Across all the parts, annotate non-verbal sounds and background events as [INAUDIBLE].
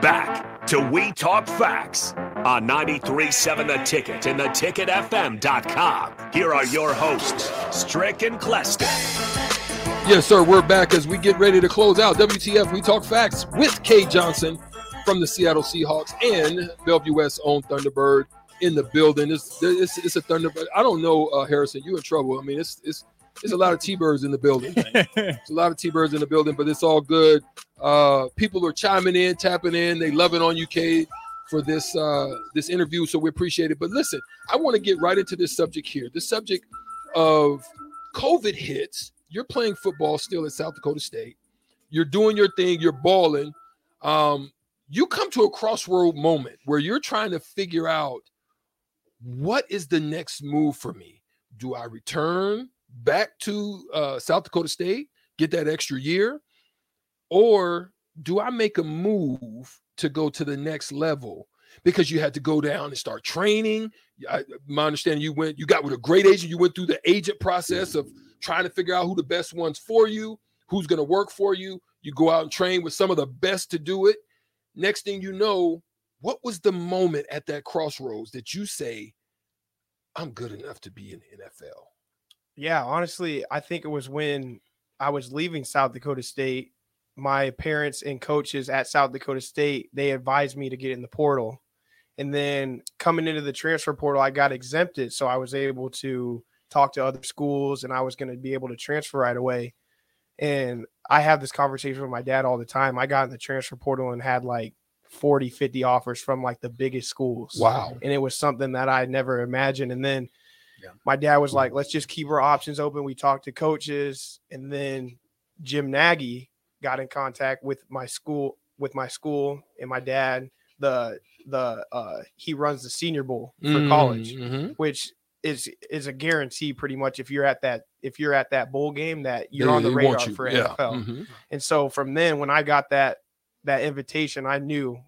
Back to We Talk Facts on 93.7 The Ticket and theticketfm.com. Here are your hosts, Strick and Clester. Yes, sir. We're back as we get ready to close out WTF We Talk Facts with Cade Johnson from the Seattle Seahawks and Bellevue West own Thunderbird in the building. It's it's, it's a Thunderbird. I don't know, uh, Harrison. You in trouble? I mean, it's it's there's a lot of [LAUGHS] T-birds in the building. There's a lot of T-birds in the building, but it's all good. Uh, people are chiming in, tapping in. They love it on UK for this uh, this interview, so we appreciate it. But listen, I want to get right into this subject here. The subject of COVID hits. You're playing football still at South Dakota State. You're doing your thing. You're balling. Um, you come to a crossroad moment where you're trying to figure out what is the next move for me. Do I return? Back to uh, South Dakota State, get that extra year, or do I make a move to go to the next level? Because you had to go down and start training. I, my understanding, you went, you got with a great agent. You went through the agent process of trying to figure out who the best ones for you, who's going to work for you. You go out and train with some of the best to do it. Next thing you know, what was the moment at that crossroads that you say, I'm good enough to be in the NFL? Yeah, honestly, I think it was when I was leaving South Dakota State. My parents and coaches at South Dakota State they advised me to get in the portal, and then coming into the transfer portal, I got exempted, so I was able to talk to other schools, and I was going to be able to transfer right away. And I have this conversation with my dad all the time. I got in the transfer portal and had like 40, 50 offers from like the biggest schools. Wow. And it was something that I never imagined. And then yeah. My dad was like, let's just keep our options open. We talked to coaches, and then Jim Nagy got in contact with my school, with my school and my dad. The the uh he runs the senior bowl for mm, college, mm-hmm. which is is a guarantee pretty much if you're at that if you're at that bowl game that you're on the radar for yeah. NFL. Mm-hmm. And so from then when I got that that invitation, I knew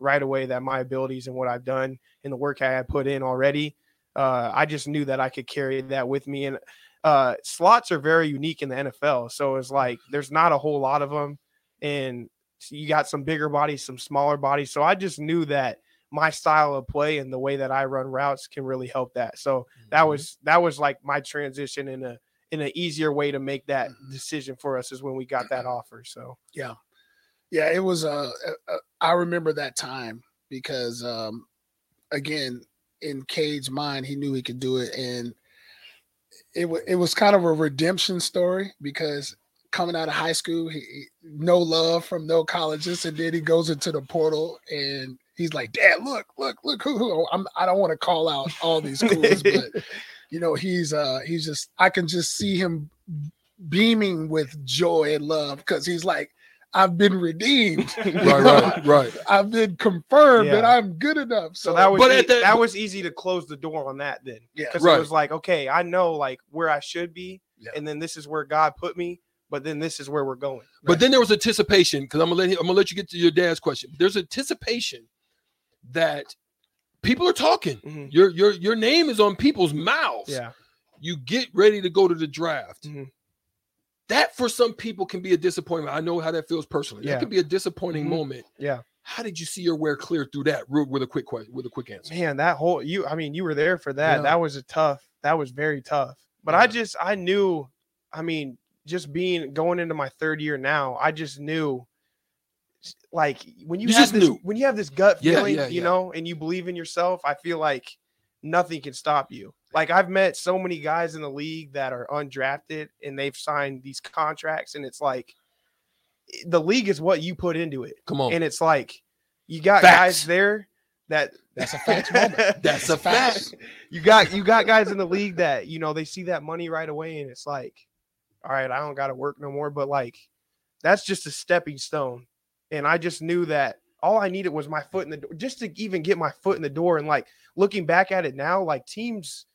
right away that my abilities and what I've done and the work I had put in already uh, I just knew that I could carry that with me. And uh, slots are very unique in the NFL. So it's like there's not a whole lot of them. And you got some bigger bodies, some smaller bodies. So I just knew that my style of play and the way that I run routes can really help that. So mm-hmm. that was that was like my transition in a in an easier way to make that mm-hmm. decision for us is when we got that offer. So yeah, yeah, it was. Uh, uh, uh I remember that time because um, again, in Cade's mind, he knew he could do it, and it was it was kind of a redemption story because coming out of high school, he, he, no love from no colleges, and then he goes into the portal and he's like, "Dad, look, look, look who who." I'm, I don't want to call out all these schools, but [LAUGHS] you know, he's uh he's just I can just see him beaming with joy and love because he's like I've been redeemed. [LAUGHS] right, right, [LAUGHS] right. I've been confirmed yeah. that I'm good enough. So, so that was but e- the, that was easy to close the door on that then. Yeah. Because right. it was like, okay, I know like where I should be, yeah. and then this is where God put me, but then this is where we're going. Right? But then there was anticipation, because I'm gonna let him, I'm gonna let you get to your dad's question. There's anticipation that people are talking. Mm-hmm. Your your your name is on people's mouths. Yeah. You get ready to go to the draft. Mm-hmm that for some people can be a disappointment. I know how that feels personally. Yeah. That could be a disappointing mm-hmm. moment. Yeah. How did you see your wear clear through that with a quick question, with a quick answer? Man, that whole you I mean, you were there for that. Yeah. That was a tough, that was very tough. But yeah. I just I knew, I mean, just being going into my third year now, I just knew like when you, you have this knew. when you have this gut feeling, you know, and you believe in yourself, I feel like nothing can stop you. Like I've met so many guys in the league that are undrafted and they've signed these contracts, and it's like the league is what you put into it. Come on, and it's like you got Facts. guys there that that's a fact moment. [LAUGHS] That's a fact. you got you got guys in the league that you know they see that money right away, and it's like, all right, I don't got to work no more. But like, that's just a stepping stone, and I just knew that all I needed was my foot in the door, just to even get my foot in the door. And like looking back at it now, like teams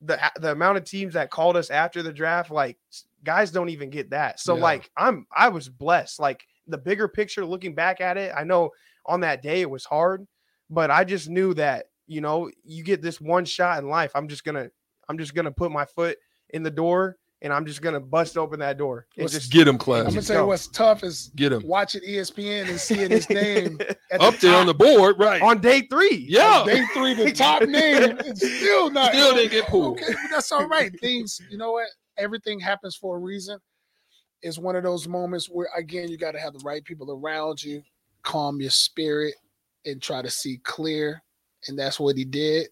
the the amount of teams that called us after the draft, like guys don't even get that. So yeah. like I'm I was blessed. Like the bigger picture, looking back at it, I know on that day it was hard, but I just knew that you know you get this one shot in life. I'm just gonna I'm just gonna put my foot in the door and I'm just gonna bust open that door and Let's just Get him, class. I'm gonna Just tell you what's tough is Get him watching ESPN and seeing his name [LAUGHS] at up there on the board, right? on day three. yeah, day three, the top [LAUGHS] name, and still not. still didn't get pulled. Okay, but that's all right. Things, you know what? Everything happens for a reason. It's one of those moments where, again, you got to have the right people around you, calm your spirit, and try to see clear. And that's what he did.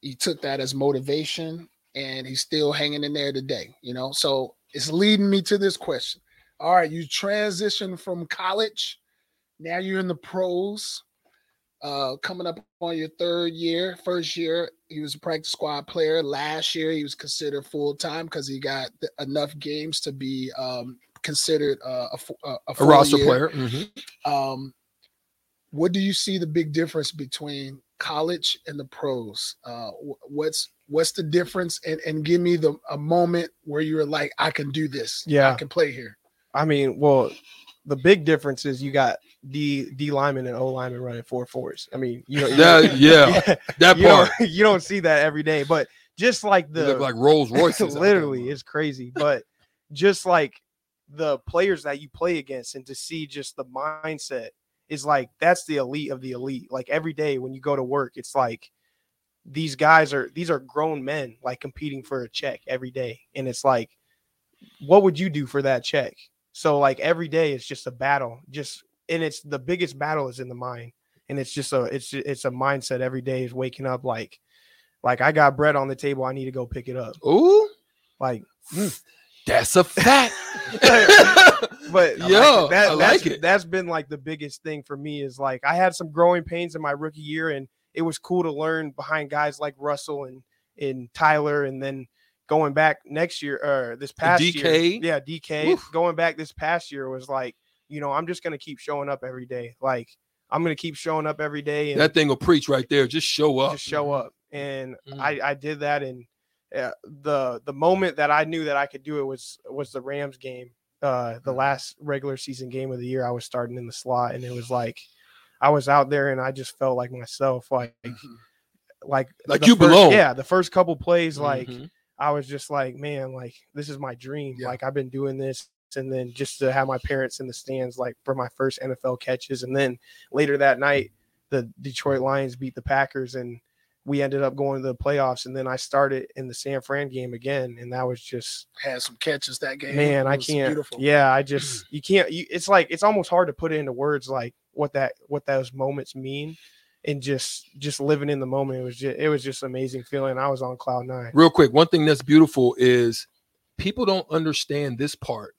He took that as motivation, and he's still hanging in there today. You know, so it's leading me to this question. All right, you transition from college, now you're in the pros uh, coming up on your third year. First year, he was a practice squad player. Last year, he was considered full time because he got th- enough games to be um, considered uh, a, a, a A roster year. player. Mhm. Um, what do you see the big difference between college and the pros? Uh, what's what's the difference? And and give me the a moment where you're like, I can do this. Yeah. I can play here. I mean, well, the big difference is you got D D lineman and O lineman running four fours. I mean, you know, That [LAUGHS] yeah, that you part. don't, [LAUGHS] you don't see that every day, but just like the look like Rolls Royces. [LAUGHS] out there, literally bro. it's crazy but just like the players that you play against and to see just the mindset is like that's the elite of the elite like every day when you go to work it's like these guys are these are grown men like competing for a check every day and it's like what would you do for that check? So like every day it's just a battle just and it's the biggest battle is in the mind and it's just a it's it's a mindset every day is waking up like like I got bread on the table I need to go pick it up. Ooh, like hmm. [LAUGHS] that's a fact. [LAUGHS] but yeah, yeah, that, I that's, like it. That's been like the biggest thing for me is like I had some growing pains in my rookie year, and it was cool to learn behind guys like Russell and and Tyler, and then going back next year or this past year, yeah, DK. Oof. Going back this past year was like, you know, I'm just gonna keep showing up every day. Like I'm gonna keep showing up every day and That thing will preach right there. Just show up. just show up. And Mm. I I did that, and uh, the the moment that I knew that I could do it was was the Rams game, uh, Mm. the last regular season game of the year. I was starting in the slot, and it was like I was out there, and I just felt like myself, like like Like the you first- belong. Yeah, the first couple plays, like Mhm. I was just like, man, like this is my dream. Yeah. Like I've been doing this. And then just to have my parents in the stands, like for my first NFL catches. And then later that night, the Detroit Lions beat the Packers and we ended up going to the playoffs. And then I started in the San Fran game again. And that was just, Had some catches that game. man, I can't. Beautiful. Yeah, I [CLEARS THROAT] just, you can't, you, it's like, it's almost hard to put it into words like what that, what those moments mean. And just, just living in the moment. It was just, it was just amazing feeling. I was on cloud nine. Real quick, one thing that's beautiful is people don't understand this part.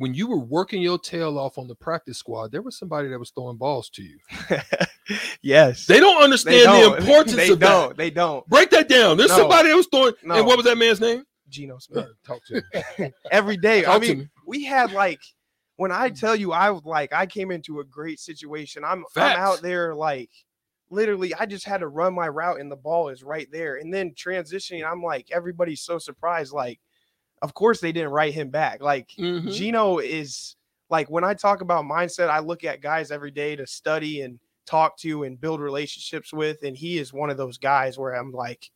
When you were working your tail off on the practice squad, there was somebody that was throwing balls to you. [LAUGHS] yes. They don't understand the importance they of don't. that. They don't. Break that down. There's No. somebody that was throwing. No. And what was that man's name? Geno uh, Smith. Talk to me. [LAUGHS] Every day. I Talk to mean, me. we had like when I mm. tell you I was like I came into a great situation. I'm Facts. I'm out there like literally I just had to run my route and the ball is right there. And then transitioning, I'm like everybody's so surprised. Like, of course they didn't write him back. Like Mhm. Geno is like when I talk about mindset, I look at guys every day to study and talk to and build relationships with. And he is one of those guys where I'm like,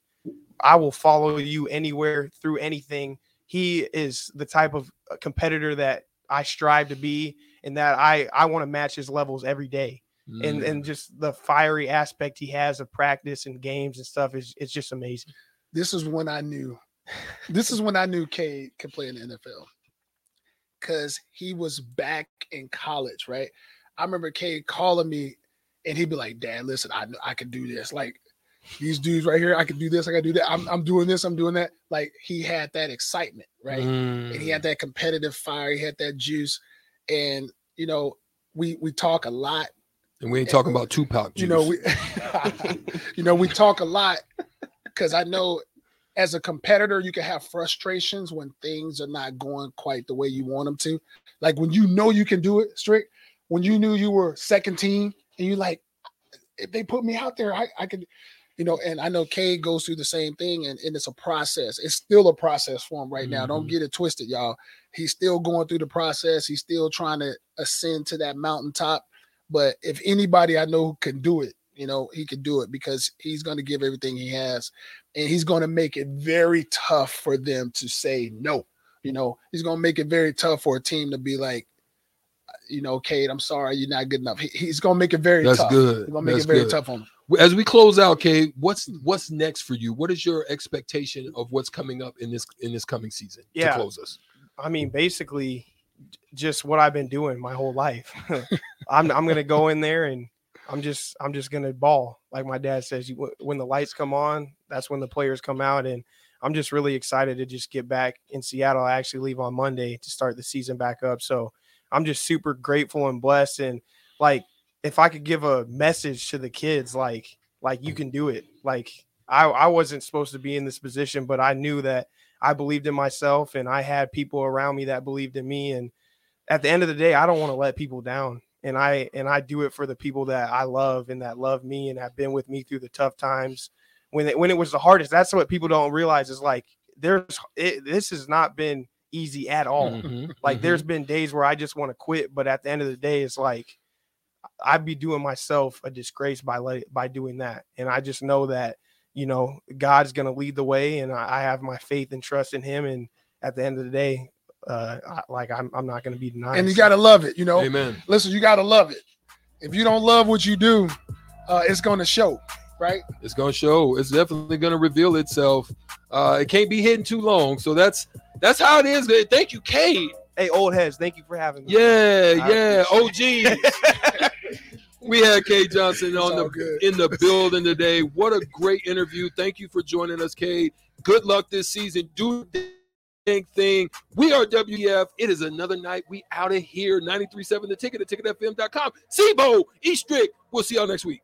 I will follow you anywhere through anything. He is the type of uh, competitor that I strive to be and that I I want to match his levels every day. And Mm. and just the fiery aspect he has of practice and games and stuff is it's just amazing. this is when I knew. This is when I knew Cade could play in the NFL because he was back in college, right? I remember Cade calling me, and he'd be like, "Dad, listen, I know I can do this. Like these dudes right here, I can do this. I can do that. I'm, I'm doing this. I'm doing that." Like he had that excitement, right? and he Mm. had that competitive fire. He had that juice, and you know, we we talk a lot. And we ain't talking about Tupac. You know, we [LAUGHS] you know we talk a lot because I know as a competitor you can have frustrations when things are not going quite the way you want them to. Like when you know you can do it, Strick. When you knew you were second team and you like, if they put me out there, I, I could, you know. And I know Cade goes through the same thing, and, and it's a process. It's still a process for him right now. Don't Mhm. get it twisted, y'all. He's still going through the process. He's still trying to ascend to that mountaintop. But if anybody I know who can do it, you know, he could do it because he's going to give everything he has and he's going to make it very tough for them to say no. You know, he's going to make it very tough for a team to be like, you know, Cade, I'm sorry, you're not good enough. He, he's going to make it very That's tough. good. He's going to make That's it very good. tough on him. As we close out, Cade, what's hmm. what's next for you? What is your expectation of what's coming up in this in this coming season Yeah. to close us? I mean, basically, just what I've been doing my whole life. [LAUGHS] I'm I'm gonna go in there and I'm just I'm just gonna ball. Like my dad says, you, when the lights come on, that's when the players come out, and I'm just really excited to just get back in Seattle. I actually leave on Monday to start the season back up, so I'm just super grateful and blessed. And like, if I could give a message to the kids, like like you can do it. Like I I wasn't supposed to be in this position, but I knew that I believed in myself and I had people around me that believed in me. And at the end of the day, I don't want to let people down. And I and I do it for the people that I love and that love me and have been with me through the tough times when it, when it was the hardest. That's what people don't realize is like there's it, this has not been easy at all. Mhm, Like mhm. there's been days where I just want to quit, but at the end of the day, it's like I'd be doing myself a disgrace by let, by doing that. And I just know that you know God's gonna lead the way, and I, I have my faith and trust in Him. And at the end of the day, uh, I, like I'm I'm not gonna be denied. And you got to love it, you know. Amen. Listen, you got to love it. If you don't love what you do, uh, it's going to show, right? It's gonna show. It's definitely gonna reveal itself. Uh, it can't be hidden too long. So that's that's how it is. Thank you, Cade. Hey, old heads, thank you for having me. Yeah, I yeah. OG. [LAUGHS] we had Cade Johnson on the good. in the building today. What a great interview. Thank you for joining us, Cade. Good luck this season. Do the dang thing. We are WF. It is another night. We out of here. 93.7 the ticket at ticketfm.com. Sibo, Eastrick. We'll see y'all next week.